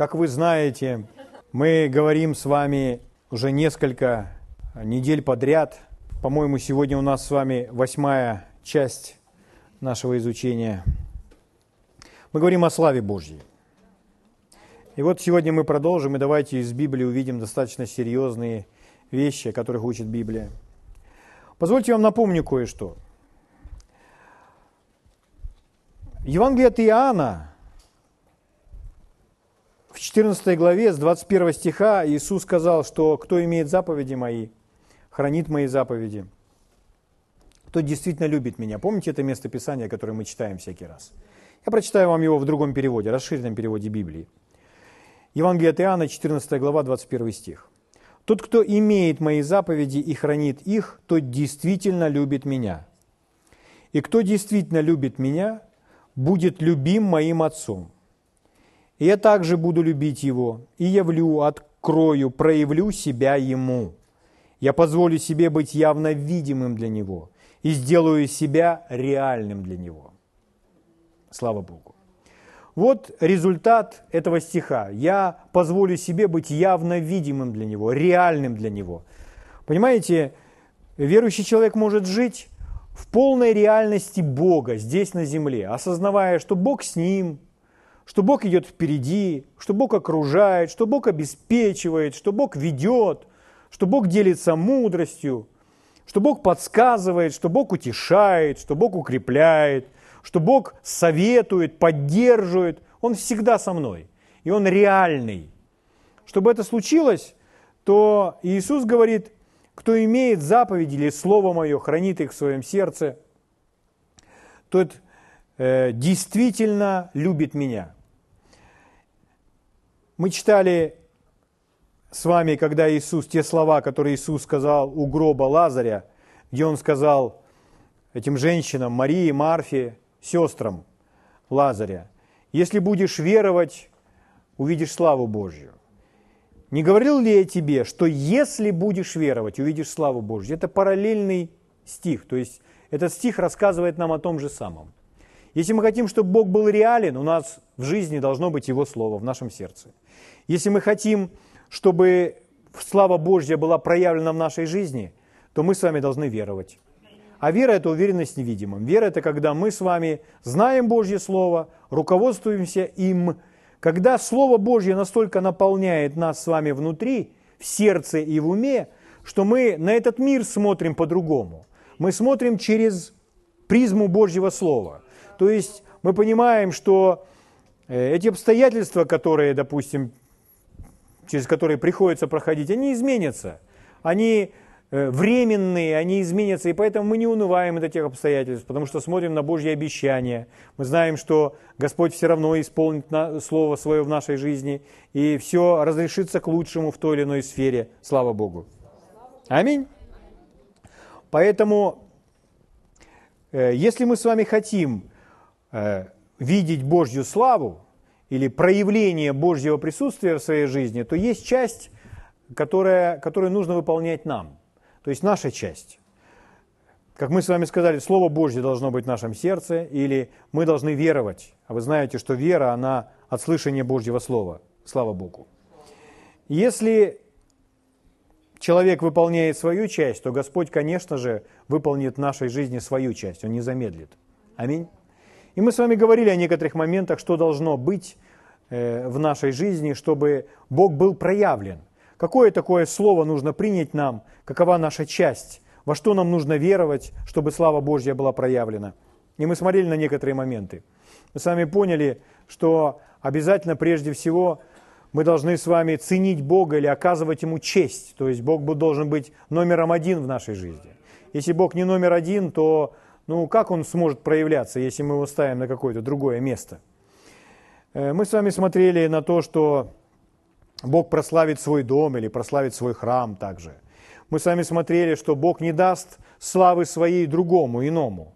Как вы знаете, мы говорим с вами уже несколько недель подряд. По-моему, сегодня у нас с вами восьмая часть нашего изучения. Мы говорим о славе Божьей. И вот сегодня мы продолжим, и давайте из Библии увидим достаточно серьезные вещи, о которых учит Библия. Позвольте вам напомню кое-что. Евангелие от Иоанна, в 14 главе, с 21 стиха, Иисус сказал, что кто имеет заповеди мои, хранит мои заповеди, тот действительно любит меня. Помните это место Писания, которое мы читаем всякий раз? Я прочитаю вам его в другом переводе, расширенном переводе Библии. Евангелие от Иоанна, 14 глава, 21 стих. «Тот, кто имеет мои заповеди и хранит их, тот действительно любит меня. И кто действительно любит меня, будет любим моим Отцом. Я также буду любить его, и явлю, открою, проявлю себя ему. Я позволю себе быть явно видимым для него и сделаю себя реальным для него. Слава Богу. Вот результат этого стиха. Я позволю себе быть явно видимым для него, реальным для него. Понимаете, верующий человек может жить в полной реальности Бога здесь на земле, осознавая, что Бог с ним, что Бог идет впереди, что Бог окружает, что Бог обеспечивает, что Бог ведет, что Бог делится мудростью, что Бог подсказывает, что Бог утешает, что Бог укрепляет, что Бог советует, поддерживает. Он всегда со мной, и Он реальный. Чтобы это случилось, то Иисус говорит, кто имеет заповеди или Слово Мое, хранит их в своем сердце, тот э, действительно любит меня. Мы читали с вами, когда Иисус, те слова, которые Иисус сказал у гроба Лазаря, где Он сказал этим женщинам, Марии, Марфе, сестрам Лазаря, если будешь веровать, увидишь славу Божью. Не говорил ли я тебе, что если будешь веровать, увидишь славу Божью? Это параллельный стих, то есть этот стих рассказывает нам о том же самом. Если мы хотим, чтобы Бог был реален, у нас в жизни должно быть Его Слово в нашем сердце. Если мы хотим, чтобы слава Божья была проявлена в нашей жизни, то мы с вами должны веровать. А вера – это уверенность в невидимом. Вера – это когда мы с вами знаем Божье Слово, руководствуемся им – когда Слово Божье настолько наполняет нас с вами внутри, в сердце и в уме, что мы на этот мир смотрим по-другому. Мы смотрим через призму Божьего Слова. То есть мы понимаем, что эти обстоятельства, которые, допустим, через которые приходится проходить, они изменятся. Они Э, временные, они изменятся, и поэтому мы не унываем от этих обстоятельств, потому что смотрим на Божьи обещания. Мы знаем, что Господь все равно исполнит Слово Свое в нашей жизни, и все разрешится к лучшему в той или иной сфере. Слава Богу. Аминь. Поэтому, э, если мы с вами хотим э, видеть Божью славу или проявление Божьего присутствия в своей жизни, то есть часть, которая, которую нужно выполнять нам – то есть наша часть. Как мы с вами сказали, Слово Божье должно быть в нашем сердце, или мы должны веровать. А вы знаете, что вера, она от слышания Божьего Слова. Слава Богу. Если человек выполняет свою часть, то Господь, конечно же, выполнит в нашей жизни свою часть, Он не замедлит. Аминь. И мы с вами говорили о некоторых моментах, что должно быть э, в нашей жизни, чтобы Бог был проявлен. Какое такое слово нужно принять нам? Какова наша часть? Во что нам нужно веровать, чтобы слава Божья была проявлена? И мы смотрели на некоторые моменты. Мы с вами поняли, что обязательно прежде всего мы должны с вами ценить Бога или оказывать Ему честь. То есть Бог должен быть номером один в нашей жизни. Если Бог не номер один, то ну, как Он сможет проявляться, если мы его ставим на какое-то другое место? Э, мы с вами смотрели на то, что Бог прославит свой дом или прославит свой храм также. Мы с вами смотрели, что Бог не даст славы своей другому, иному.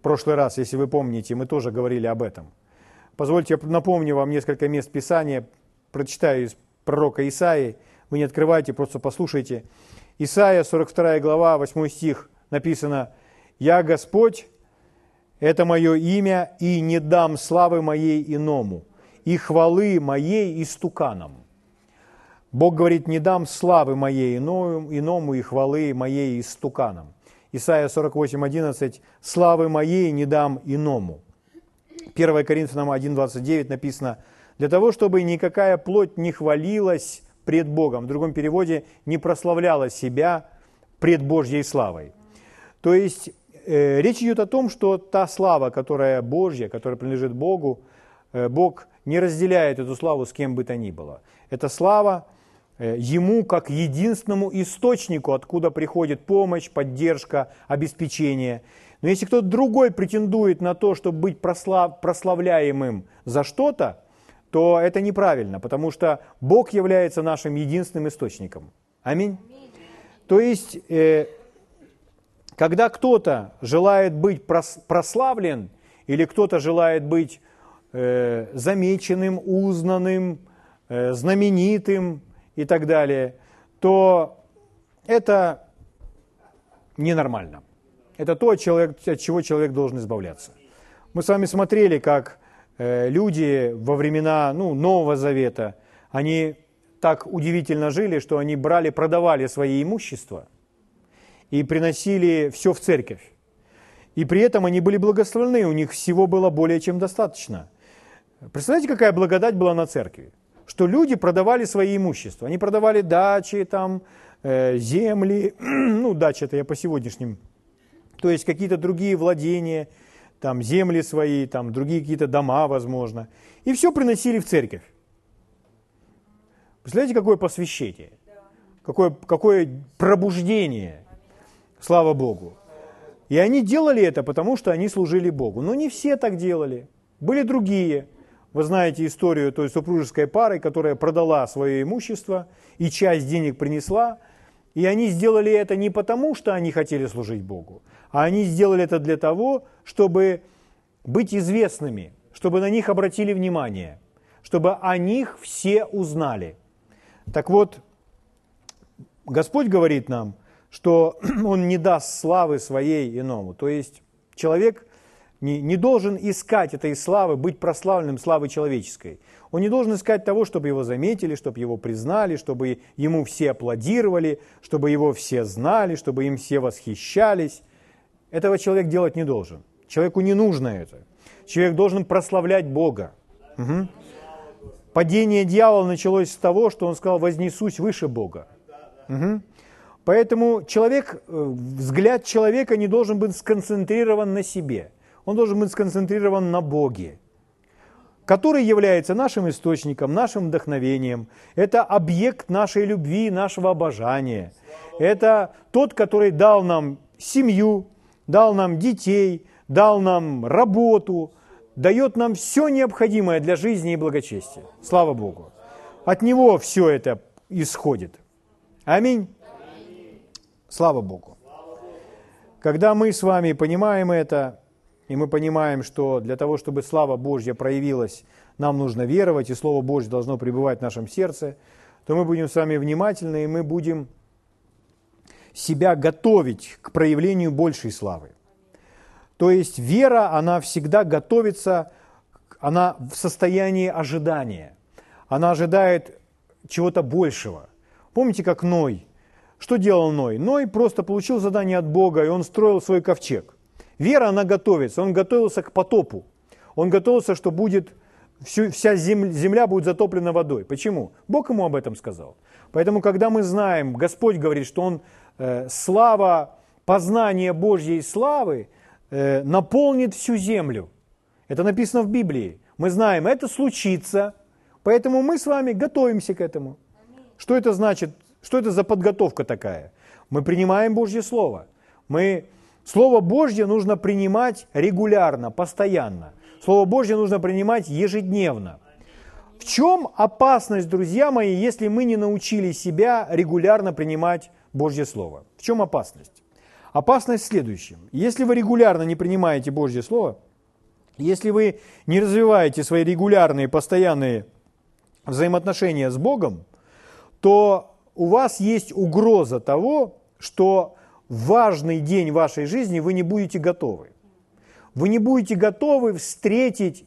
В прошлый раз, если вы помните, мы тоже говорили об этом. Позвольте, я напомню вам несколько мест Писания, прочитаю из пророка Исаии. Вы не открывайте, просто послушайте. Исаия, 42 глава, 8 стих, написано, «Я Господь, это мое имя, и не дам славы моей иному, и хвалы моей истуканам. Бог говорит, не дам славы моей иному, и хвалы моей истуканам. Исайя 48, 11, славы моей не дам иному. 1 Коринфянам 1.29 написано, для того, чтобы никакая плоть не хвалилась пред Богом. В другом переводе, не прославляла себя пред Божьей славой. То есть речь идет о том, что та слава, которая Божья, которая принадлежит Богу, э, Бог не разделяет эту славу с кем бы то ни было. Это слава э, Ему как единственному источнику, откуда приходит помощь, поддержка, обеспечение – но если кто-то другой претендует на то, чтобы быть прослав, прославляемым за что-то, то это неправильно, потому что Бог является нашим единственным источником. Аминь. То есть, э, когда кто-то желает быть прославлен, или кто-то желает быть э, замеченным, узнанным, э, знаменитым и так далее, то это ненормально. Это то, от, человек, от чего человек должен избавляться. Мы с вами смотрели, как э, люди во времена ну, Нового Завета, они так удивительно жили, что они брали, продавали свои имущества и приносили все в церковь. И при этом они были благословлены, у них всего было более чем достаточно. Представляете, какая благодать была на церкви? Что люди продавали свои имущества. Они продавали дачи, там, э, земли, ну, дачи это я по сегодняшним то есть какие-то другие владения, там земли свои, там другие какие-то дома, возможно. И все приносили в церковь. Представляете, какое посвящение? Какое, какое пробуждение, слава Богу. И они делали это, потому что они служили Богу. Но не все так делали. Были другие. Вы знаете историю той супружеской пары, которая продала свое имущество и часть денег принесла. И они сделали это не потому, что они хотели служить Богу, а они сделали это для того, чтобы быть известными, чтобы на них обратили внимание, чтобы о них все узнали. Так вот, Господь говорит нам, что Он не даст славы своей иному. То есть человек не, не должен искать этой славы, быть прославленным славой человеческой. Он не должен искать того, чтобы его заметили, чтобы его признали, чтобы ему все аплодировали, чтобы его все знали, чтобы им все восхищались. Этого человек делать не должен. Человеку не нужно это. Человек должен прославлять Бога. Угу. Падение дьявола началось с того, что он сказал, вознесусь выше Бога. Угу. Поэтому человек, э, взгляд человека не должен быть сконцентрирован на себе. Он должен быть сконцентрирован на Боге, который является нашим источником, нашим вдохновением. Это объект нашей любви, нашего обожания. Это тот, который дал нам семью, дал нам детей, дал нам работу, дает нам все необходимое для жизни и благочестия. Слава Богу. От Него все это исходит. Аминь. Слава Богу. Когда мы с вами понимаем это, и мы понимаем, что для того, чтобы слава Божья проявилась, нам нужно веровать, и Слово Божье должно пребывать в нашем сердце, то мы будем с вами внимательны, и мы будем себя готовить к проявлению большей славы. То есть вера, она всегда готовится, она в состоянии ожидания. Она ожидает чего-то большего. Помните, как Ной? Что делал Ной? Ной просто получил задание от Бога, и он строил свой ковчег. Вера, она готовится. Он готовился к потопу. Он готовился, что будет всю, вся земля, будет затоплена водой. Почему? Бог ему об этом сказал. Поэтому, когда мы знаем, Господь говорит, что Он э, слава, познание Божьей славы э, наполнит всю землю. Это написано в Библии. Мы знаем, это случится, поэтому мы с вами готовимся к этому. Что это значит? Что это за подготовка такая? Мы принимаем Божье Слово. Мы, Слово Божье нужно принимать регулярно, постоянно. Слово Божье нужно принимать ежедневно. В чем опасность, друзья мои, если мы не научили себя регулярно принимать Божье Слово? В чем опасность? Опасность в следующем. Если вы регулярно не принимаете Божье Слово, если вы не развиваете свои регулярные, постоянные взаимоотношения с Богом, то у вас есть угроза того, что важный день вашей жизни вы не будете готовы. Вы не будете готовы встретить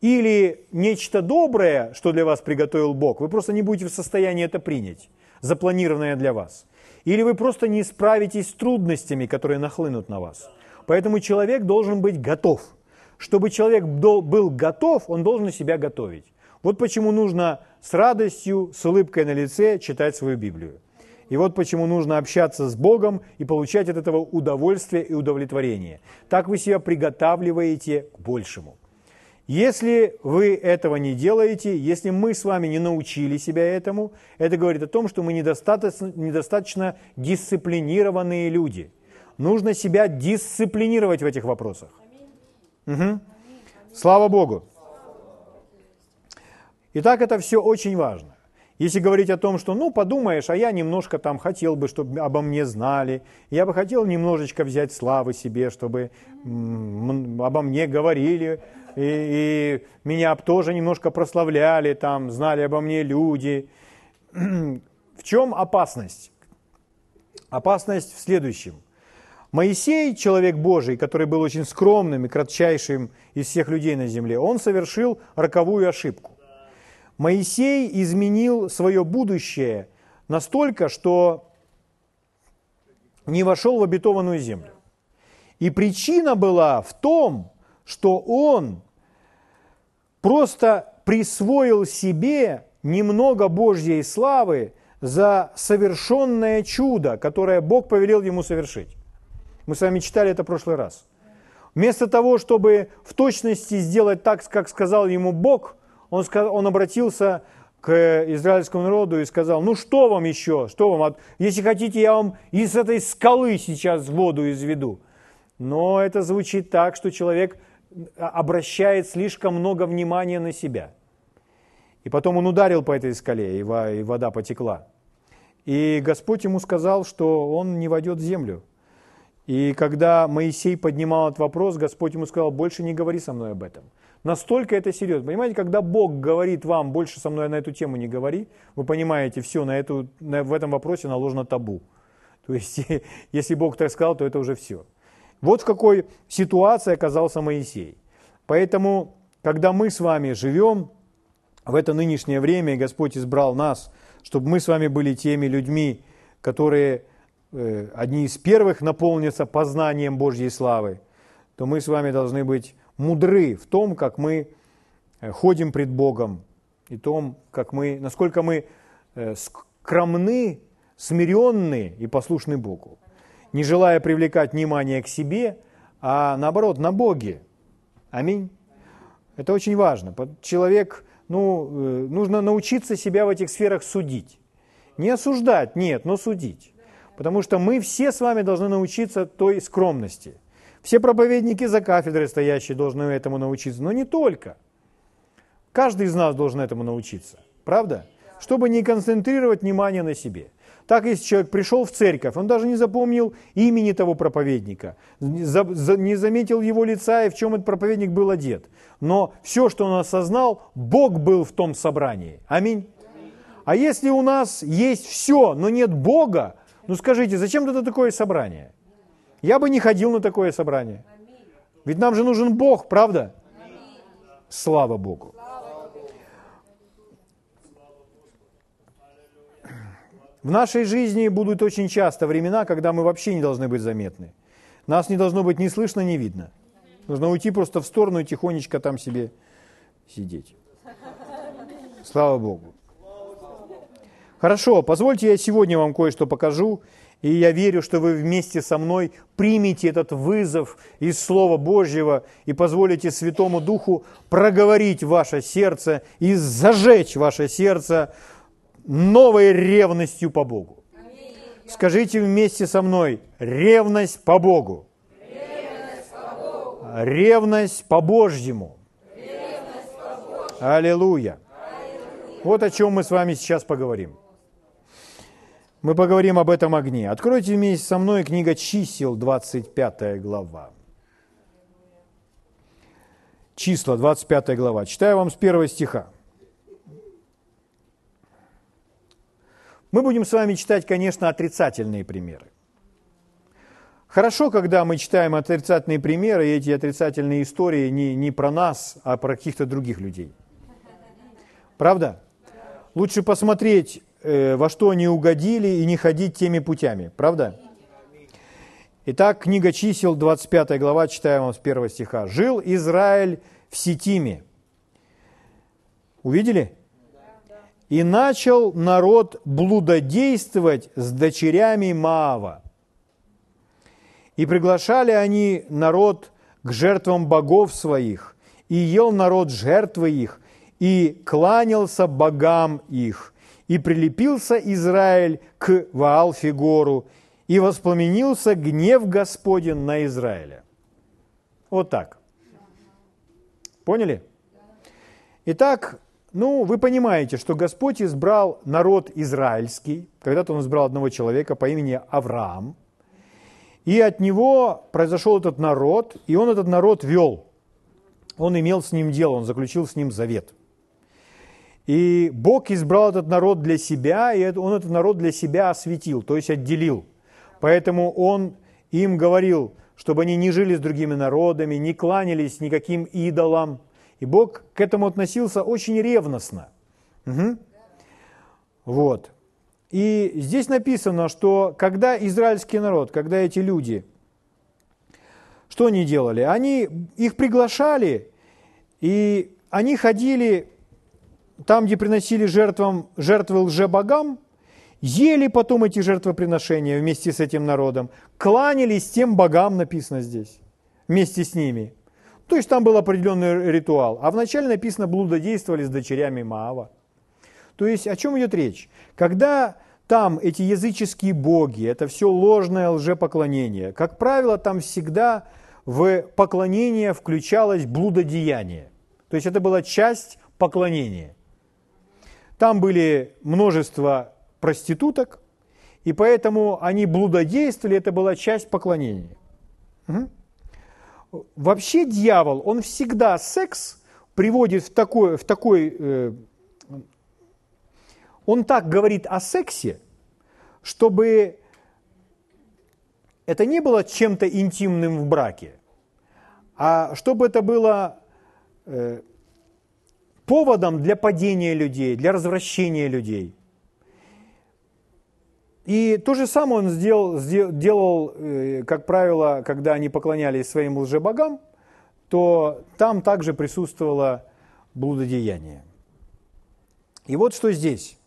или нечто доброе, что для вас приготовил Бог, вы просто не будете в состоянии это принять, запланированное для вас. Или вы просто не справитесь с трудностями, которые нахлынут на вас. Поэтому человек должен быть готов. Чтобы человек был готов, он должен себя готовить. Вот почему нужно с радостью, с улыбкой на лице читать свою Библию. И вот почему нужно общаться с Богом и получать от этого удовольствие и удовлетворение. Так вы себя приготавливаете к большему. Если вы этого не делаете, если мы с вами не научили себя этому, это говорит о том, что мы недостаточно, недостаточно дисциплинированные люди. Нужно себя дисциплинировать в этих вопросах. Угу. Слава Богу. Итак, это все очень важно. Если говорить о том, что, ну, подумаешь, а я немножко там хотел бы, чтобы обо мне знали, я бы хотел немножечко взять славы себе, чтобы обо мне говорили, и, и меня тоже немножко прославляли, там, знали обо мне люди. В чем опасность? Опасность в следующем. Моисей, человек Божий, который был очень скромным и кратчайшим из всех людей на земле, он совершил роковую ошибку. Моисей изменил свое будущее настолько, что не вошел в обетованную землю. И причина была в том, что он просто присвоил себе немного Божьей славы за совершенное чудо, которое Бог повелел ему совершить. Мы с вами читали это в прошлый раз. Вместо того, чтобы в точности сделать так, как сказал ему Бог, он, он обратился к израильскому народу и сказал, ну что вам еще, что вам, если хотите, я вам из этой скалы сейчас воду изведу. Но это звучит так, что человек обращает слишком много внимания на себя. И потом он ударил по этой скале, и вода потекла. И Господь ему сказал, что он не войдет в землю. И когда Моисей поднимал этот вопрос, Господь ему сказал, больше не говори со мной об этом. Настолько это серьезно. Понимаете, когда Бог говорит вам, больше со мной на эту тему не говори, вы понимаете, все, на эту, на, в этом вопросе наложено табу. То есть, если Бог так сказал, то это уже все. Вот в какой ситуации оказался Моисей. Поэтому, когда мы с вами живем в это нынешнее время, и Господь избрал нас, чтобы мы с вами были теми людьми, которые э, одни из первых наполнятся познанием Божьей славы, то мы с вами должны быть мудры в том, как мы э, ходим пред Богом, и том, как мы, насколько мы э, скромны, смиренны и послушны Богу, не желая привлекать внимание к себе, а наоборот, на Боге. Аминь. Это очень важно. Человек, ну, э, нужно научиться себя в этих сферах судить. Не осуждать, нет, но судить. Потому что мы все с вами должны научиться той скромности. Все проповедники за кафедрой стоящие должны этому научиться, но не только. Каждый из нас должен этому научиться, правда? Чтобы не концентрировать внимание на себе. Так, если человек пришел в церковь, он даже не запомнил имени того проповедника, не заметил его лица и в чем этот проповедник был одет. Но все, что он осознал, Бог был в том собрании. Аминь. А если у нас есть все, но нет Бога, ну скажите, зачем тогда такое собрание? Я бы не ходил на такое собрание. Ведь нам же нужен Бог, правда? Слава Богу. В нашей жизни будут очень часто времена, когда мы вообще не должны быть заметны. Нас не должно быть ни слышно, ни видно. Нужно уйти просто в сторону и тихонечко там себе сидеть. Слава Богу. Хорошо, позвольте я сегодня вам кое-что покажу и я верю, что вы вместе со мной примете этот вызов из Слова Божьего и позволите Святому Духу проговорить ваше сердце и зажечь ваше сердце новой ревностью по Богу. Скажите вместе со мной, ревность по Богу. Ревность по Божьему. Аллилуйя. Вот о чем мы с вами сейчас поговорим мы поговорим об этом огне. Откройте вместе со мной книга чисел, 25 глава. Числа, 25 глава. Читаю вам с первого стиха. Мы будем с вами читать, конечно, отрицательные примеры. Хорошо, когда мы читаем отрицательные примеры, и эти отрицательные истории не, не про нас, а про каких-то других людей. Правда? Лучше посмотреть, э, во что они угодили, и не ходить теми путями. Правда? Итак, книга чисел, 25 глава, читаем с первого стиха. «Жил Израиль в Ситиме». Увидели? «И начал народ блудодействовать с дочерями Маава. И приглашали они народ к жертвам богов своих, и ел народ жертвы их, и кланялся богам их. И прилепился Израиль к Ваалфигору, и воспламенился гнев Господень на Израиля. Вот так. Поняли? Итак, ну, вы понимаете, что Господь избрал народ израильский. Когда-то Он избрал одного человека по имени Авраам – и от него произошел этот народ, и он этот народ вел. Он имел с ним дело, он заключил с ним завет. И Бог избрал этот народ для себя, и он этот народ для себя осветил, то есть отделил. Поэтому он им говорил, чтобы они не жили с другими народами, не кланялись никаким идолам. И Бог к этому относился очень ревностно. Угу. Вот. И здесь написано, что когда израильский народ, когда эти люди, что они делали? Они их приглашали, и они ходили там, где приносили жертвам, жертвы лжебогам, ели потом эти жертвоприношения вместе с этим народом, кланялись тем богам, написано здесь, вместе с ними. То есть там был определенный ритуал. А вначале написано, блудодействовали с дочерями Маава. То есть о чем идет речь? Когда там эти языческие боги, это все ложное лжепоклонение, как правило, там всегда в поклонение включалось блудодеяние. То есть это была часть поклонения. Там были множество проституток, и поэтому они блудодействовали, это была часть поклонения. Угу. Вообще дьявол, он всегда секс приводит в такой, в такой э, он так говорит о сексе, чтобы это не было чем-то интимным в браке, а чтобы это было э, поводом для падения людей, для развращения людей. И то же самое он сделал, делал, э, как правило, когда они поклонялись своим лжебогам, то там также присутствовало блудодеяние. И вот что здесь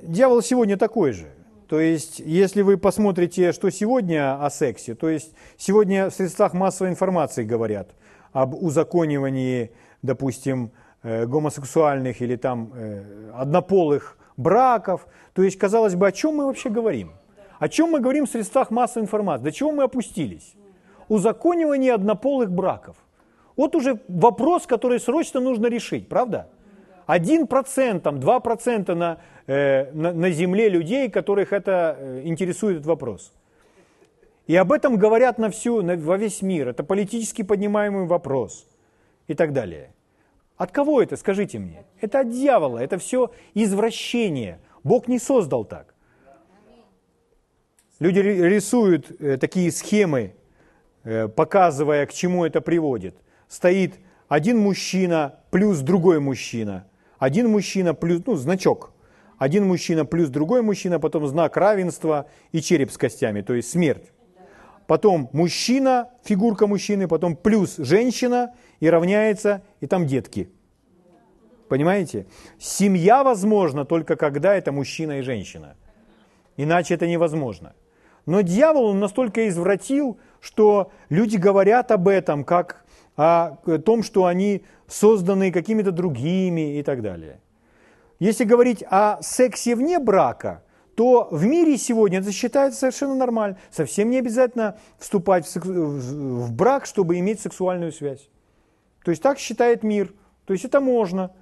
дьявол сегодня такой же. То есть, если вы посмотрите, что сегодня о сексе, то есть сегодня в средствах массовой информации говорят об узаконивании, допустим, э, гомосексуальных или там э, однополых браков. То есть, казалось бы, о чем мы вообще говорим? О чем мы говорим в средствах массовой информации? До чего мы опустились? Узаконивание однополых браков. Вот уже вопрос, который срочно нужно решить, правда? Один процент, там, два процента на Э, на, на земле людей, которых это интересует этот вопрос. И об этом говорят на всю, на, во весь мир. Это политически поднимаемый вопрос и так далее. От кого это, скажите мне? Это от дьявола, это все извращение. Бог не создал так. Люди рисуют э, такие схемы, показывая, к чему это приводит. Стоит один мужчина плюс другой мужчина. Один мужчина плюс, ну, значок – один мужчина плюс другой мужчина, потом знак равенства и череп с костями, то есть смерть. Потом мужчина, фигурка мужчины, потом плюс женщина и равняется, и там детки. Понимаете? Семья возможна только когда это мужчина и женщина. Иначе это невозможно. Но дьявол он настолько извратил, что люди говорят об этом, как о том, что они созданы какими-то другими и так далее. Если говорить о сексе вне брака, то в мире сегодня это считается совершенно нормально. Совсем не обязательно вступать в, в брак, чтобы иметь сексуальную связь. То есть так считает мир. То есть это можно.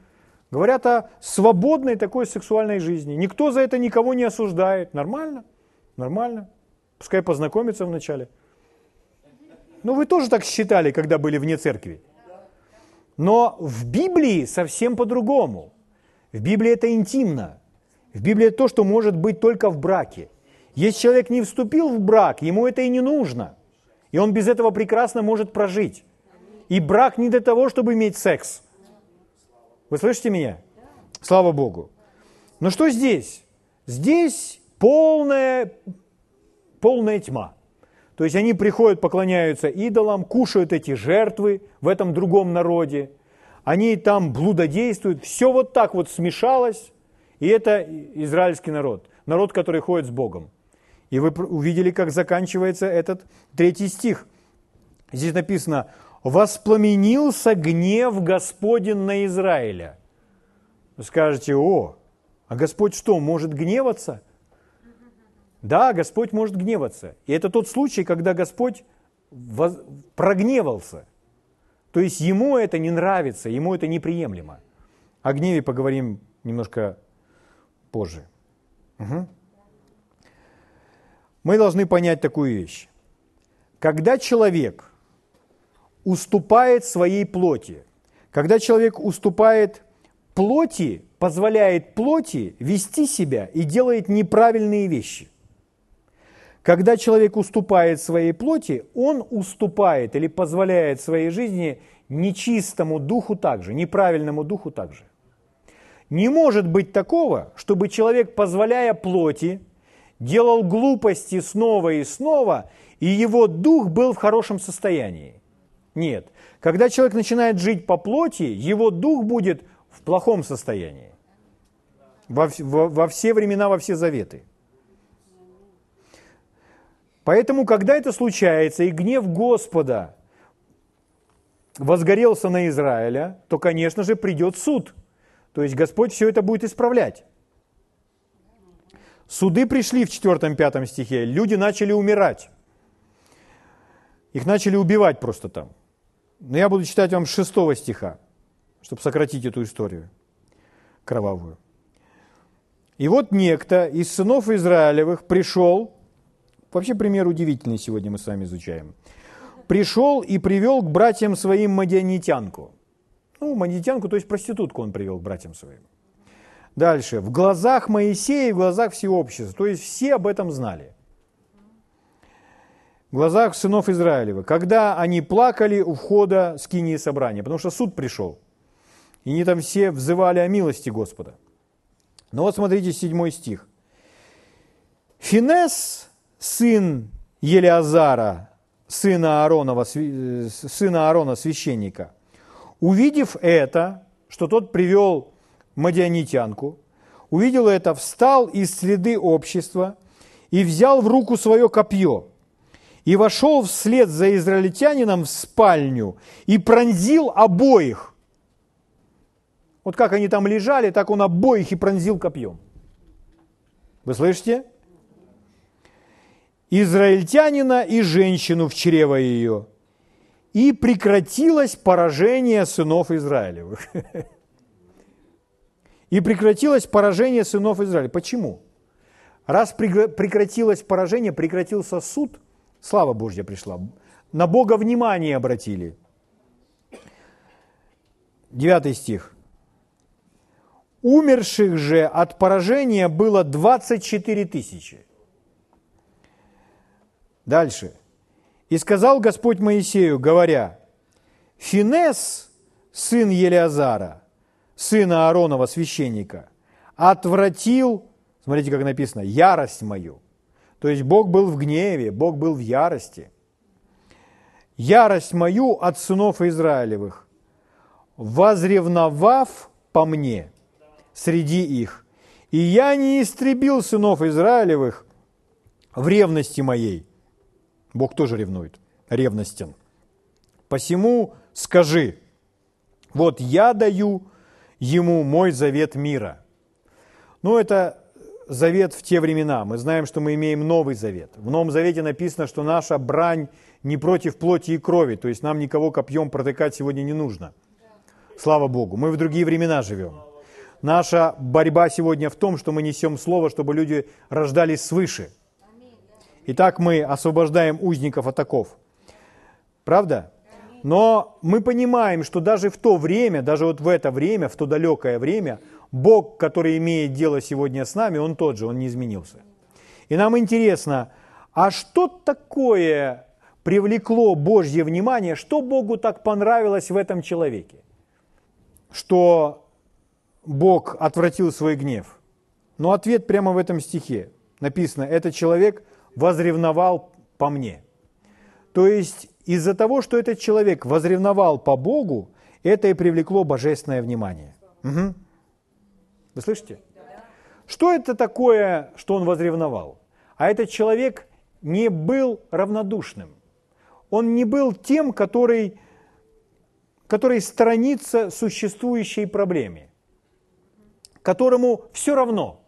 Говорят о свободной такой сексуальной жизни. Никто за это никого не осуждает. Нормально? Нормально. Пускай познакомятся вначале. Ну, вы тоже так считали, когда были вне церкви. Но в Библии совсем по-другому. В Библии это интимно. В Библии это то, что может быть только в браке. Если человек не вступил в брак, ему это и не нужно. И он без этого прекрасно может прожить. И брак не для того, чтобы иметь секс. Вы слышите меня? Слава Богу. Но что здесь? Здесь полная, полная тьма. То есть они приходят, поклоняются идолам, кушают эти жертвы в этом другом народе. Они там блудодействуют. Все вот так вот смешалось. И это израильский народ. Народ, который ходит с Богом. И вы увидели, как заканчивается этот третий стих. Здесь написано, «Воспламенился гнев Господень на Израиля». Вы скажете, о, а Господь что, может гневаться? Да, Господь может гневаться. И это тот случай, когда Господь прогневался. То есть ему это не нравится, ему это неприемлемо. О гневе поговорим немножко позже. Угу. Мы должны понять такую вещь. Когда человек уступает своей плоти, когда человек уступает плоти, позволяет плоти вести себя и делает неправильные вещи. Когда человек уступает своей плоти, он уступает или позволяет своей жизни нечистому духу также, неправильному духу также. Не может быть такого, чтобы человек, позволяя плоти, делал глупости снова и снова, и его дух был в хорошем состоянии. Нет. Когда человек начинает жить по плоти, его дух будет в плохом состоянии. Во, во, во все времена, во все заветы. Поэтому, когда это случается, и гнев Господа возгорелся на Израиля, то, конечно же, придет суд. То есть Господь все это будет исправлять. Суды пришли в 4-5 стихе, люди начали умирать. Их начали убивать просто там. Но я буду читать вам 6 стиха, чтобы сократить эту историю кровавую. И вот некто из сынов Израилевых пришел Вообще пример удивительный сегодня мы с вами изучаем. Пришел и привел к братьям своим мадианитянку. Ну, мадианитянку, то есть проститутку он привел к братьям своим. Дальше. В глазах Моисея и в глазах всего общества. То есть все об этом знали. В глазах сынов Израилева. Когда они плакали у входа скинии собрания. Потому что суд пришел. И они там все взывали о милости Господа. Но вот смотрите, седьмой стих. Финес сын Елиазара, сына, Ааронова, сына Аарона, священника, увидев это, что тот привел мадианитянку, увидел это, встал из среды общества и взял в руку свое копье и вошел вслед за израильтянином в спальню и пронзил обоих. Вот как они там лежали, так он обоих и пронзил копьем. Вы слышите? израильтянина и женщину в чрево ее. И прекратилось поражение сынов Израилевых. И прекратилось поражение сынов Израиля. Почему? Раз прекратилось поражение, прекратился суд, слава Божья пришла. На Бога внимание обратили. Девятый стих. Умерших же от поражения было 24 тысячи. Дальше. «И сказал Господь Моисею, говоря, Финес, сын Елиазара, сына Ааронова, священника, отвратил, смотрите, как написано, ярость мою». То есть Бог был в гневе, Бог был в ярости. «Ярость мою от сынов Израилевых, возревновав по мне среди их, и я не истребил сынов Израилевых в ревности моей, Бог тоже ревнует, ревностен. Посему скажи, вот я даю ему мой завет мира. Ну, это завет в те времена. Мы знаем, что мы имеем Новый Завет. В Новом Завете написано, что наша брань не против плоти и крови, то есть нам никого копьем протыкать сегодня не нужно. Слава Богу, мы в другие времена живем. Наша борьба сегодня в том, что мы несем Слово, чтобы люди рождались свыше – Итак, мы освобождаем узников от оков. Правда? Но мы понимаем, что даже в то время, даже вот в это время, в то далекое время, Бог, который имеет дело сегодня с нами, Он тот же, Он не изменился. И нам интересно, а что такое привлекло Божье внимание, что Богу так понравилось в этом человеке, что Бог отвратил свой гнев? Но ответ прямо в этом стихе. Написано, этот человек возревновал по мне. То есть из-за того, что этот человек возревновал по Богу, это и привлекло божественное внимание. Угу. Вы слышите? Что это такое, что он возревновал? А этот человек не был равнодушным. Он не был тем, который, который сторонится существующей проблеме, которому все равно,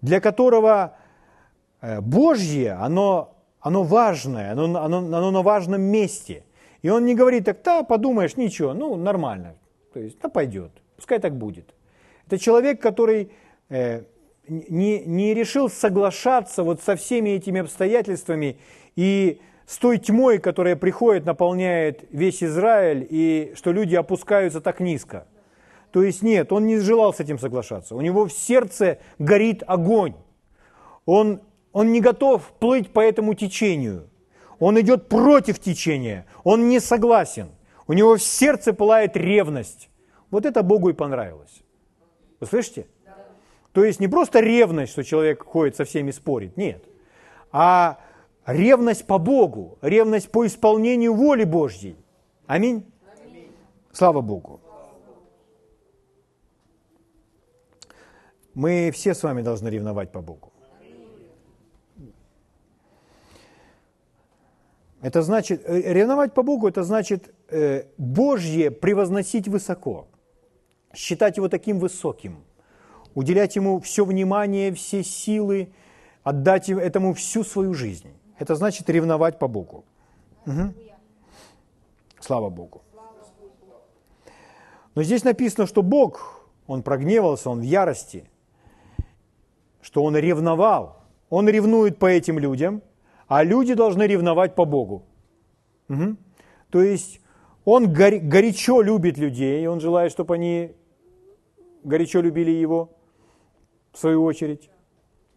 для которого Божье, оно, оно важное, оно, оно, оно на важном месте. И он не говорит так, да, подумаешь, ничего, ну, нормально. То есть, да, пойдет, пускай так будет. Это человек, который э, не, не решил соглашаться вот со всеми этими обстоятельствами и с той тьмой, которая приходит, наполняет весь Израиль, и что люди опускаются так низко. То есть нет, он не желал с этим соглашаться. У него в сердце горит огонь. Он, он не готов плыть по этому течению. Он идет против течения. Он не согласен. У него в сердце пылает ревность. Вот это Богу и понравилось. Вы слышите? То есть не просто ревность, что человек ходит со всеми спорит, нет. А ревность по Богу, ревность по исполнению воли Божьей. Аминь. Аминь. Слава Богу. Мы все с вами должны ревновать по Богу. Это значит, э, ревновать по Богу, это значит э, Божье превозносить высоко, считать его таким высоким – уделять ему все внимание, все силы, отдать этому всю свою жизнь. Это значит ревновать по Богу. Угу. Слава Богу. Но здесь написано, что Бог, Он прогневался, Он в ярости, что Он ревновал. Он ревнует по этим людям, а люди должны ревновать по Богу. Угу. То есть Он горячо любит людей, Он желает, чтобы они горячо любили Его в свою очередь.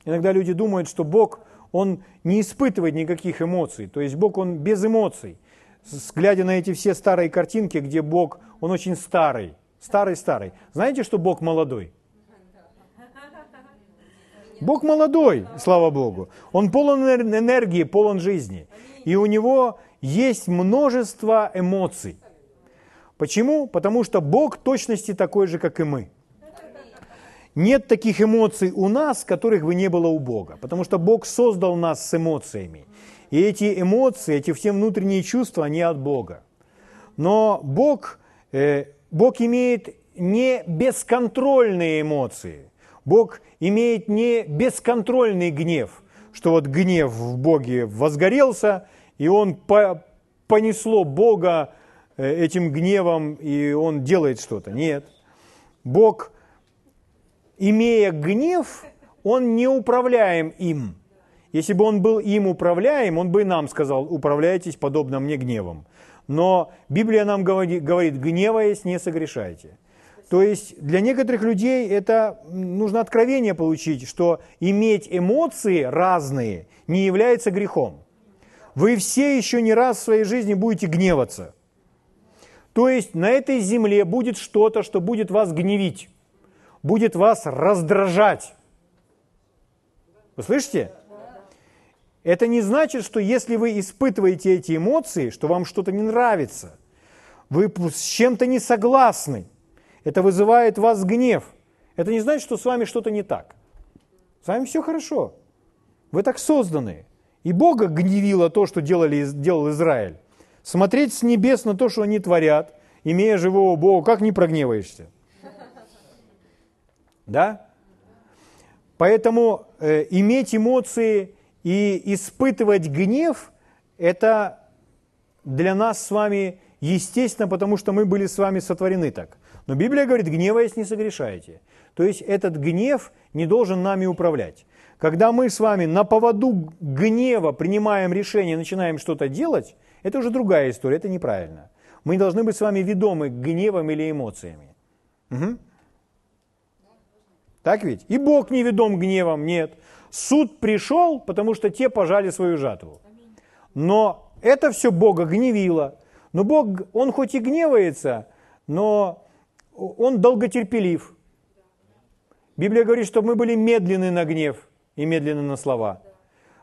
Иногда люди думают, что Бог, Он не испытывает никаких эмоций. То есть Бог, Он без эмоций. Глядя на эти все старые картинки, где Бог, Он очень старый. Старый-старый. Знаете, что Бог молодой? Бог молодой, слава Богу. Он полон энергии, полон жизни. И у него есть множество эмоций. Почему? Потому что Бог точности такой же, как и мы. Нет таких эмоций у нас, которых бы не было у Бога, потому что Бог создал нас с эмоциями. И эти эмоции, эти все внутренние чувства, они от Бога. Но Бог, э, Бог имеет не бесконтрольные эмоции. Бог имеет не бесконтрольный гнев, что вот гнев в Боге возгорелся, и он по, понесло Бога э, этим гневом, и он делает что-то. Нет. Бог имея гнев, он не управляем им. Если бы он был им управляем, он бы нам сказал, управляйтесь подобно мне гневом. Но Библия нам говорит, говорит гневаясь, не согрешайте. То есть для некоторых людей это нужно откровение получить, что иметь эмоции разные не является грехом. Вы все еще не раз в своей жизни будете гневаться. То есть на этой земле будет что-то, что будет вас гневить будет вас раздражать. Вы слышите? Это не значит, что если вы испытываете эти эмоции, что вам что-то не нравится, вы с чем-то не согласны, это вызывает вас гнев. Это не значит, что с вами что-то не так. С вами все хорошо. Вы так созданы. И Бога гневило то, что делали, делал Израиль. Смотреть с небес на то, что они творят, имея живого Бога, как не прогневаешься? Да? Поэтому э, иметь эмоции и испытывать гнев – это для нас с вами естественно, потому что мы были с вами сотворены так. Но Библия говорит, гневаясь, не согрешайте. То есть этот гнев не должен нами управлять. Когда мы с вами на поводу гнева принимаем решение, начинаем что-то делать, это уже другая история, это неправильно. Мы должны быть с вами ведомы гневом или эмоциями. Угу. Так ведь? И Бог не ведом гневом, нет. Суд пришел, потому что те пожали свою жатву. Но это все Бога гневило. Но Бог, Он хоть и гневается, но Он долготерпелив. Библия говорит, чтобы мы были медленны на гнев и медленны на слова.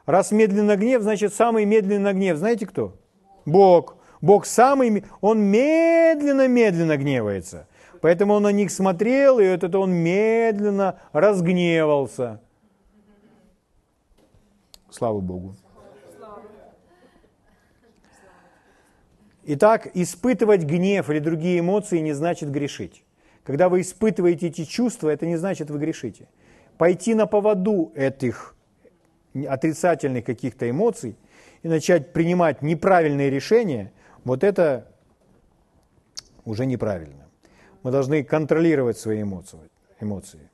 Раз медленный на гнев, значит самый медленный на гнев. Знаете кто? Бог. Бог самый, Он медленно-медленно гневается. Поэтому он на них смотрел, и вот это он медленно разгневался. Слава Богу. Итак, испытывать гнев или другие эмоции не значит грешить. Когда вы испытываете эти чувства, это не значит вы грешите. Пойти на поводу этих отрицательных каких-то эмоций и начать принимать неправильные решения, вот это уже неправильно. Мы должны контролировать свои эмоции.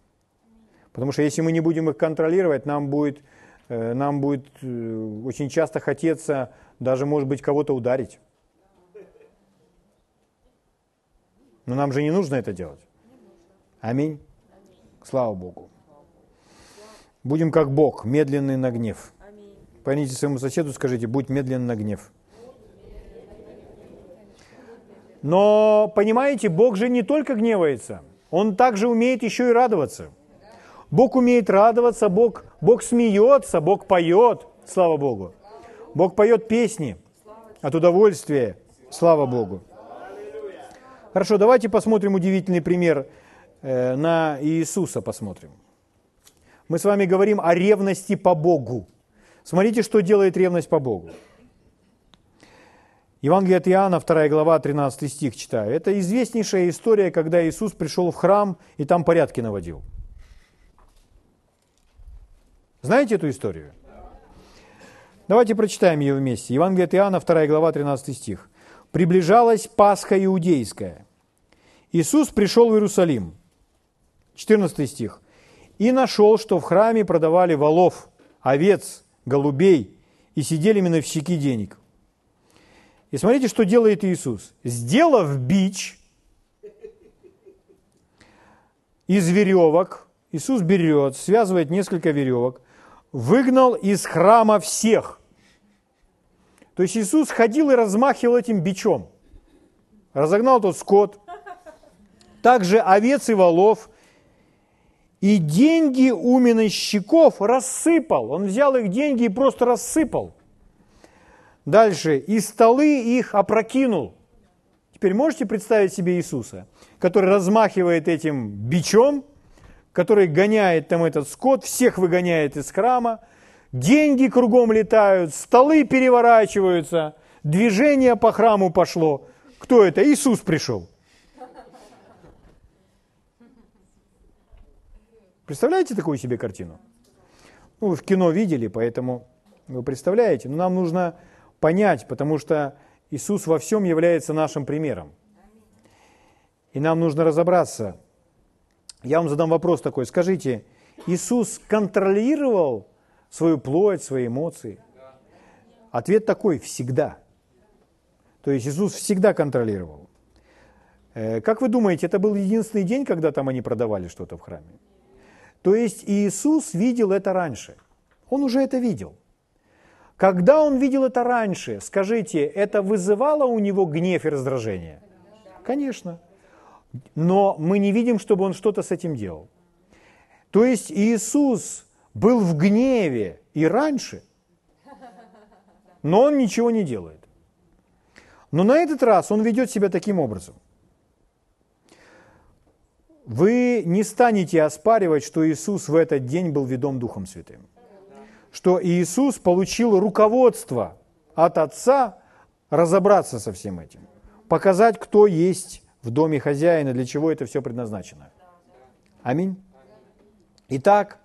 Потому что если мы не будем их контролировать, нам будет, э, нам будет э, очень часто хотеться даже, может быть, кого-то ударить. Но нам же не нужно это делать. Аминь. Слава Богу. Будем как Бог, медленный на гнев. Поверните своему соседу, скажите, будь медленный на гнев. Но, понимаете, Бог же не только гневается, Он также умеет еще и радоваться. Бог умеет радоваться, Бог, Бог смеется, Бог поет, слава Богу. Бог поет песни от удовольствия, слава Богу. Хорошо, давайте посмотрим удивительный пример э, на Иисуса посмотрим. Мы с вами говорим о ревности по Богу. Смотрите, что делает ревность по Богу. Евангелие от Иоанна, 2 глава, 13 стих читаю. Это известнейшая история, когда Иисус пришел в храм и там порядки наводил. Знаете эту историю? Давайте прочитаем ее вместе. Евангелие от Иоанна, 2 глава, 13 стих. «Приближалась Пасха Иудейская. Иисус пришел в Иерусалим». 14 стих. «И нашел, что в храме продавали волов, овец, голубей и сидели миновщики денег». И смотрите, что делает Иисус. Сделав бич из веревок, Иисус берет, связывает несколько веревок, выгнал из храма всех. То есть Иисус ходил и размахивал этим бичом. Разогнал тот скот, также овец и волов, и деньги у минощиков рассыпал. Он взял их деньги и просто рассыпал. Дальше. И столы их опрокинул. Теперь можете представить себе Иисуса, который размахивает этим бичом, который гоняет там этот скот, всех выгоняет из храма, деньги кругом летают, столы переворачиваются, движение по храму пошло. Кто это? Иисус пришел. Представляете такую себе картину? Ну, вы в кино видели, поэтому вы представляете. Но нам нужно понять, потому что Иисус во всем является нашим примером. И нам нужно разобраться. Я вам задам вопрос такой. Скажите, Иисус контролировал свою плоть, свои эмоции? Ответ такой – всегда. То есть Иисус всегда контролировал. Э, как вы думаете, это был единственный день, когда там они продавали что-то в храме? То есть Иисус видел это раньше. Он уже это видел – когда он видел это раньше, скажите, это вызывало у него гнев и раздражение? Конечно. Но мы не видим, чтобы он что-то с этим делал. То есть Иисус был в гневе и раньше, но он ничего не делает. Но на этот раз он ведет себя таким образом. Вы не станете оспаривать, что Иисус в этот день был ведом Духом Святым что Иисус получил руководство от Отца разобраться со всем этим, показать, кто есть в доме хозяина, для чего это все предназначено. Аминь. Итак,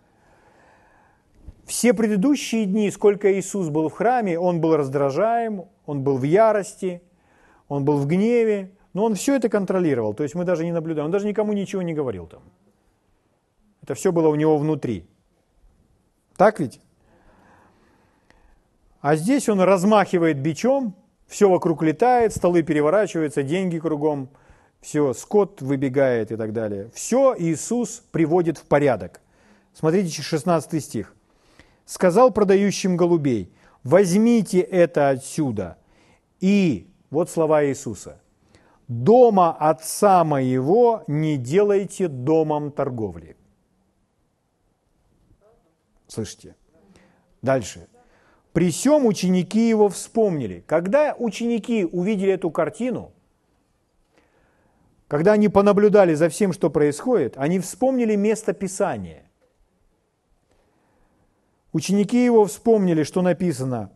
все предыдущие дни, сколько Иисус был в храме, Он был раздражаем, Он был в ярости, Он был в гневе, но Он все это контролировал, то есть мы даже не наблюдаем, Он даже никому ничего не говорил там. Это все было у Него внутри. Так ведь? А здесь он размахивает бичом, все вокруг летает, столы переворачиваются, деньги кругом, все, скот выбегает и так далее. Все Иисус приводит в порядок. Смотрите 16 стих. «Сказал продающим голубей, возьмите это отсюда, и, вот слова Иисуса, дома отца моего не делайте домом торговли». Слышите? Дальше. При всем ученики его вспомнили. Когда ученики увидели эту картину, когда они понаблюдали за всем, что происходит, они вспомнили место Писания. Ученики его вспомнили, что написано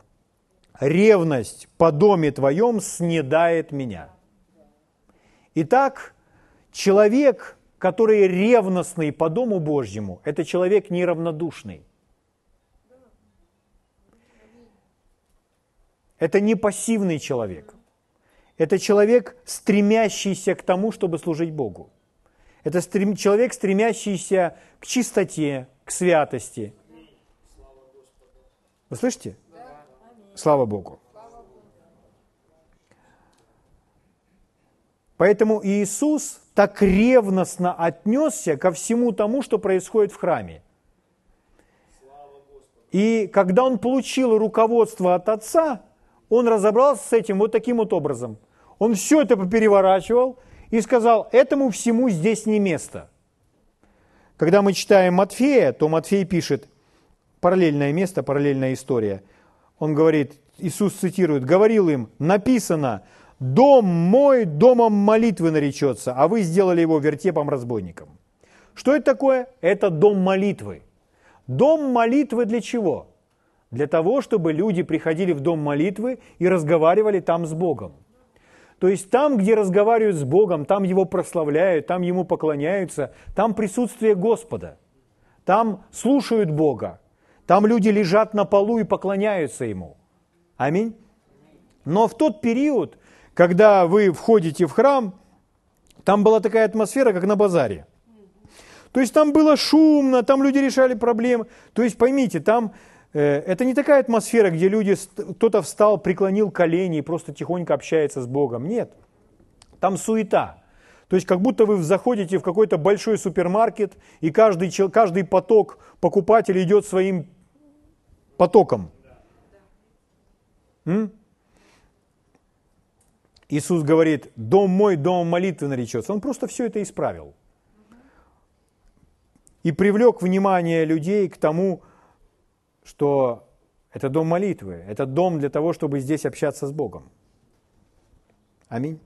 «Ревность по доме твоем снедает меня». Итак, человек, который ревностный по Дому Божьему, это человек неравнодушный. Это не пассивный человек. Это человек, стремящийся к тому, чтобы служить Богу. Это стрем, человек, стремящийся к чистоте, к святости. Вы слышите? Слава Богу. Поэтому Иисус так ревностно отнесся ко всему тому, что происходит в храме. И когда он получил руководство от Отца, он разобрался с этим вот таким вот образом. Он все это попереворачивал и сказал, этому всему здесь не место. Когда мы читаем Матфея, то Матфей пишет, параллельное место, параллельная история. Он говорит, Иисус цитирует, говорил им, написано, дом мой домом молитвы наречется, а вы сделали его вертепом разбойником. Что это такое? Это дом молитвы. Дом молитвы для чего? Для того, чтобы люди приходили в дом молитвы и разговаривали там с Богом. То есть там, где разговаривают с Богом, там Его прославляют, там Ему поклоняются, там присутствие Господа. Там слушают Бога. Там люди лежат на полу и поклоняются Ему. Аминь. Но в тот период, когда вы входите в храм, там была такая атмосфера, как на базаре. То есть там было шумно, там люди решали проблемы. То есть поймите, там Э, это не такая атмосфера, где люди, кто-то встал, преклонил колени и просто тихонько общается с Богом. Нет, там суета. То есть как будто вы заходите в какой-то большой супермаркет, и каждый, каждый поток покупателей идет своим потоком. М? Иисус говорит, дом мой, дом молитвы наречется. Он просто все это исправил. И привлек внимание людей к тому, что это дом молитвы, это дом для того, чтобы здесь общаться с Богом. Аминь.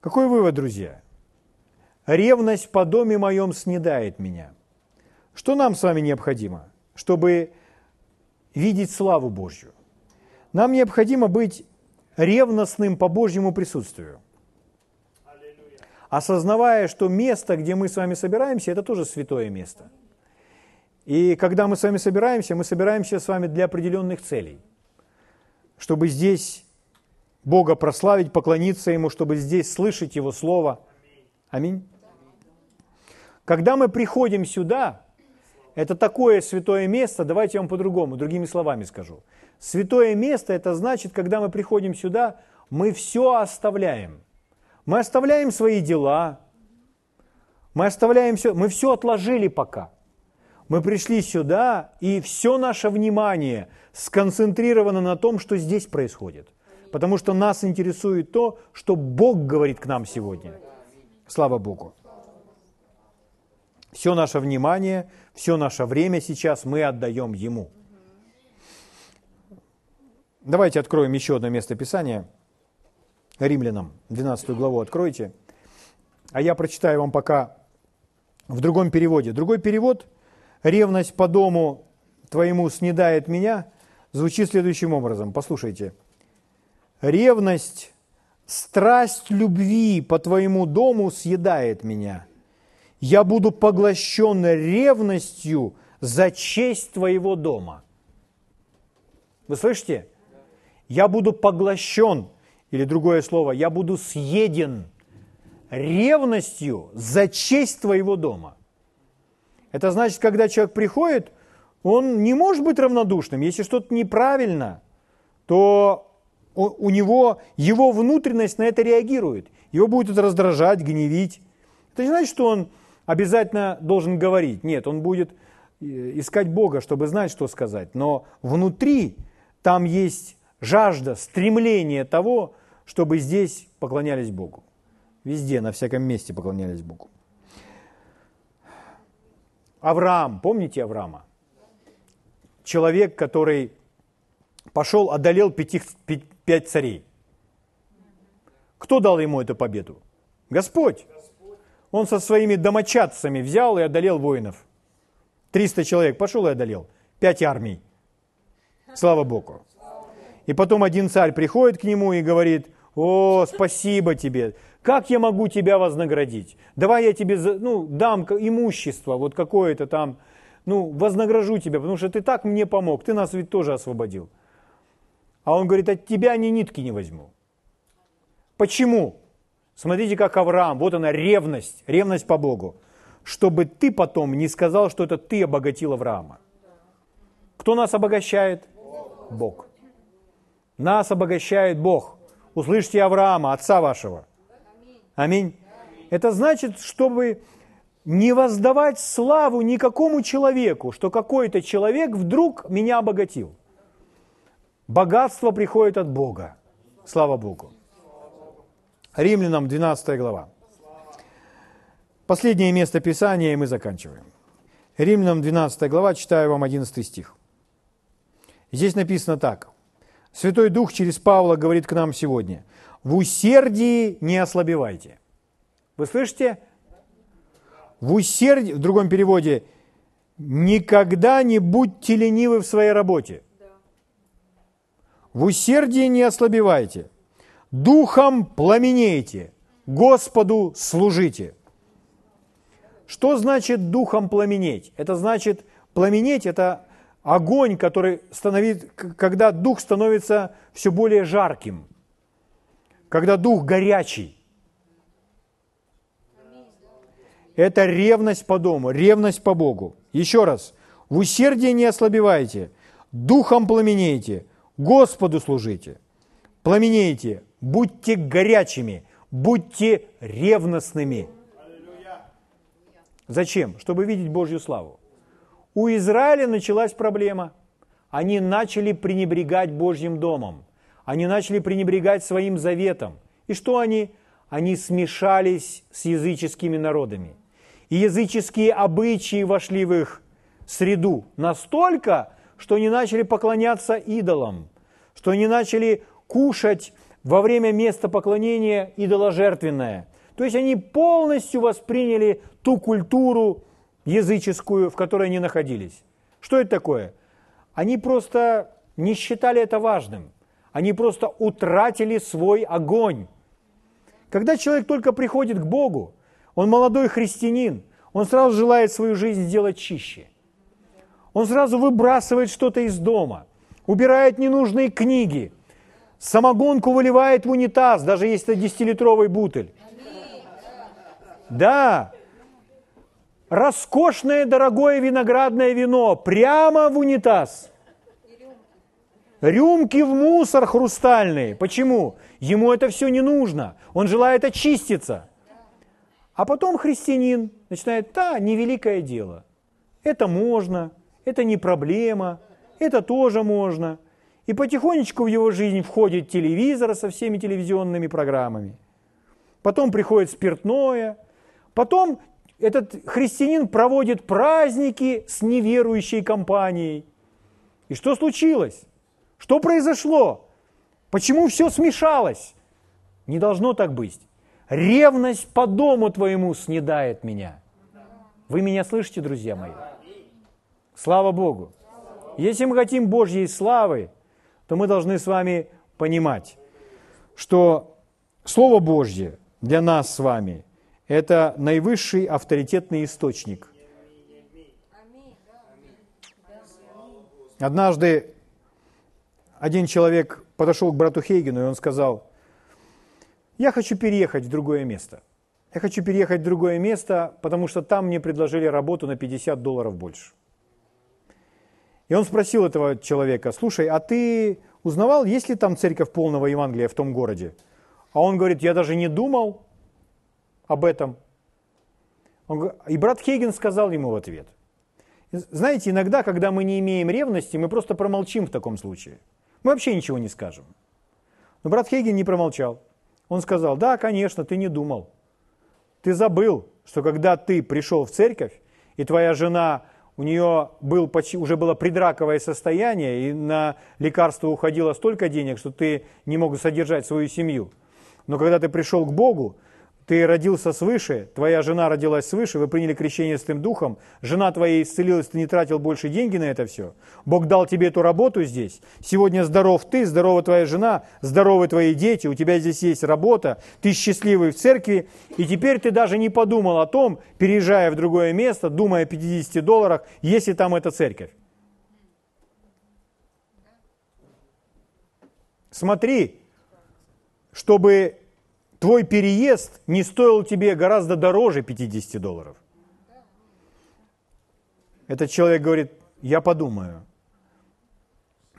Какой вывод, друзья? Ревность по доме моем снедает меня. Что нам с вами необходимо, чтобы видеть славу Божью? Нам необходимо быть ревностным по Божьему присутствию. Осознавая, что место, где мы с вами собираемся, это тоже святое место – и когда мы с вами собираемся, мы собираемся с вами для определенных целей. Чтобы здесь Бога прославить, поклониться Ему, чтобы здесь слышать Его Слово. Аминь. Когда мы приходим сюда, это такое святое место, давайте я вам по-другому, другими словами скажу. Святое место – это значит, когда мы приходим сюда, мы все оставляем. Мы оставляем свои дела, мы оставляем все, мы все отложили пока. Мы пришли сюда, и все наше внимание сконцентрировано на том, что здесь происходит. Потому что нас интересует то, что Бог говорит к нам сегодня. Слава Богу. Все наше внимание, все наше время сейчас мы отдаем Ему. Давайте откроем еще одно место Писания. Римлянам, 12 главу откройте. А я прочитаю вам пока в другом переводе. Другой перевод ревность по дому твоему снедает меня, звучит следующим образом. Послушайте. Ревность, страсть любви по твоему дому съедает меня. Я буду поглощен ревностью за честь твоего дома. Вы слышите? Я буду поглощен, или другое слово, я буду съеден ревностью за честь твоего дома – это значит, когда человек приходит, он не может быть равнодушным. Если что-то неправильно, то у него, его внутренность на это реагирует. Его будет это раздражать, гневить. Это не значит, что он обязательно должен говорить. Нет, он будет э, искать Бога, чтобы знать, что сказать. Но внутри там есть жажда, стремление того, чтобы здесь поклонялись Богу. Везде, на всяком месте поклонялись Богу. Авраам, помните Авраама? Человек, который пошел, одолел пяти, пять царей. Кто дал ему эту победу? Господь. Он со своими домочадцами взял и одолел воинов. 300 человек пошел и одолел. Пять армий. Слава Богу. И потом один царь приходит к нему и говорит, о, спасибо тебе, как я могу тебя вознаградить? Давай я тебе ну, дам имущество, вот какое-то там, ну, вознагражу тебя, потому что ты так мне помог, ты нас ведь тоже освободил. А он говорит, от тебя ни нитки не возьму. Почему? Смотрите, как Авраам, вот она ревность, ревность по Богу. Чтобы ты потом не сказал, что это ты обогатил Авраама. Кто нас обогащает? Бог. Нас обогащает Бог. Услышьте Авраама, отца вашего. Аминь. Это значит, чтобы не воздавать славу никакому человеку, что какой-то человек вдруг меня обогатил. Богатство приходит от Бога. Слава Богу. Римлянам 12 глава. Последнее место Писания, и мы заканчиваем. Римлянам 12 глава, читаю вам 11 стих. Здесь написано так. Святой Дух через Павла говорит к нам сегодня. В усердии не ослабевайте. Вы слышите? В усердии, в другом переводе, никогда не будьте ленивы в своей работе. В усердии не ослабевайте. Духом пламенейте, Господу служите. Что значит духом пламенеть? Это значит, пламенеть – это огонь, который становится, когда дух становится все более жарким, когда дух горячий. Это ревность по дому, ревность по Богу. Еще раз, в усердии не ослабевайте, духом пламенейте, Господу служите. Пламенейте, будьте горячими, будьте ревностными. Зачем? Чтобы видеть Божью славу. У Израиля началась проблема. Они начали пренебрегать Божьим домом. Они начали пренебрегать своим заветом. И что они? Они смешались с языческими народами. И языческие обычаи вошли в их среду настолько, что они начали поклоняться идолам, что они начали кушать во время места поклонения идоложертвенное. То есть они полностью восприняли ту культуру, языческую, в которой они находились. Что это такое? Они просто не считали это важным. Они просто утратили свой огонь. Когда человек только приходит к Богу, он молодой христианин, он сразу желает свою жизнь сделать чище. Он сразу выбрасывает что-то из дома, убирает ненужные книги, самогонку выливает в унитаз, даже если это 10-литровый бутыль. Да, роскошное дорогое виноградное вино прямо в унитаз. Рюмки в мусор хрустальные. Почему? Ему это все не нужно. Он желает очиститься. А потом христианин начинает, да, невеликое дело. Это можно, это не проблема, это тоже можно. И потихонечку в его жизнь входит телевизор со всеми телевизионными программами. Потом приходит спиртное. Потом этот христианин проводит праздники с неверующей компанией. И что случилось? Что произошло? Почему все смешалось? Не должно так быть. Ревность по дому твоему снедает меня. Вы меня слышите, друзья мои? Слава Богу. Если мы хотим Божьей славы, то мы должны с вами понимать, что Слово Божье для нас с вами – это наивысший авторитетный источник. Однажды один человек подошел к брату Хейгену, и он сказал, я хочу переехать в другое место. Я хочу переехать в другое место, потому что там мне предложили работу на 50 долларов больше. И он спросил этого человека, слушай, а ты узнавал, есть ли там церковь полного Евангелия в том городе? А он говорит, я даже не думал об этом. Он, и брат Хейген сказал ему в ответ, знаете, иногда, когда мы не имеем ревности, мы просто промолчим в таком случае. Мы вообще ничего не скажем. Но брат Хейген не промолчал. Он сказал, да, конечно, ты не думал. Ты забыл, что когда ты пришел в церковь, и твоя жена, у нее был, уже было предраковое состояние, и на лекарство уходило столько денег, что ты не мог содержать свою семью. Но когда ты пришел к Богу, ты родился свыше, твоя жена родилась свыше, вы приняли крещение с духом, жена твоя исцелилась, ты не тратил больше деньги на это все. Бог дал тебе эту работу здесь. Сегодня здоров ты, здорова твоя жена, здоровы твои дети, у тебя здесь есть работа, ты счастливый в церкви, и теперь ты даже не подумал о том, переезжая в другое место, думая о 50 долларах, если там эта церковь. Смотри, чтобы твой переезд не стоил тебе гораздо дороже 50 долларов. Этот человек говорит, я подумаю.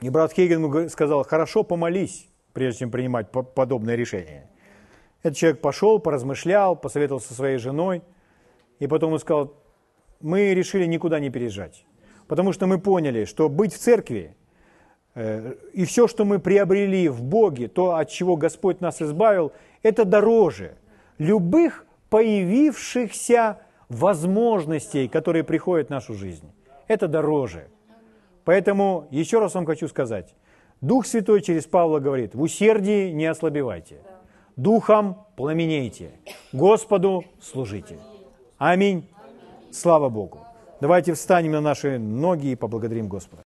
И брат Хейген сказал, хорошо, помолись, прежде чем принимать подобное решение. Этот человек пошел, поразмышлял, посоветовался со своей женой, и потом он сказал, мы решили никуда не переезжать, потому что мы поняли, что быть в церкви э, и все, что мы приобрели в Боге, то, от чего Господь нас избавил, это дороже любых появившихся возможностей, которые приходят в нашу жизнь. Это дороже. Поэтому еще раз вам хочу сказать, Дух Святой через Павла говорит, в усердии не ослабевайте, Духом пламенейте, Господу служите. Аминь. Слава Богу. Давайте встанем на наши ноги и поблагодарим Господа.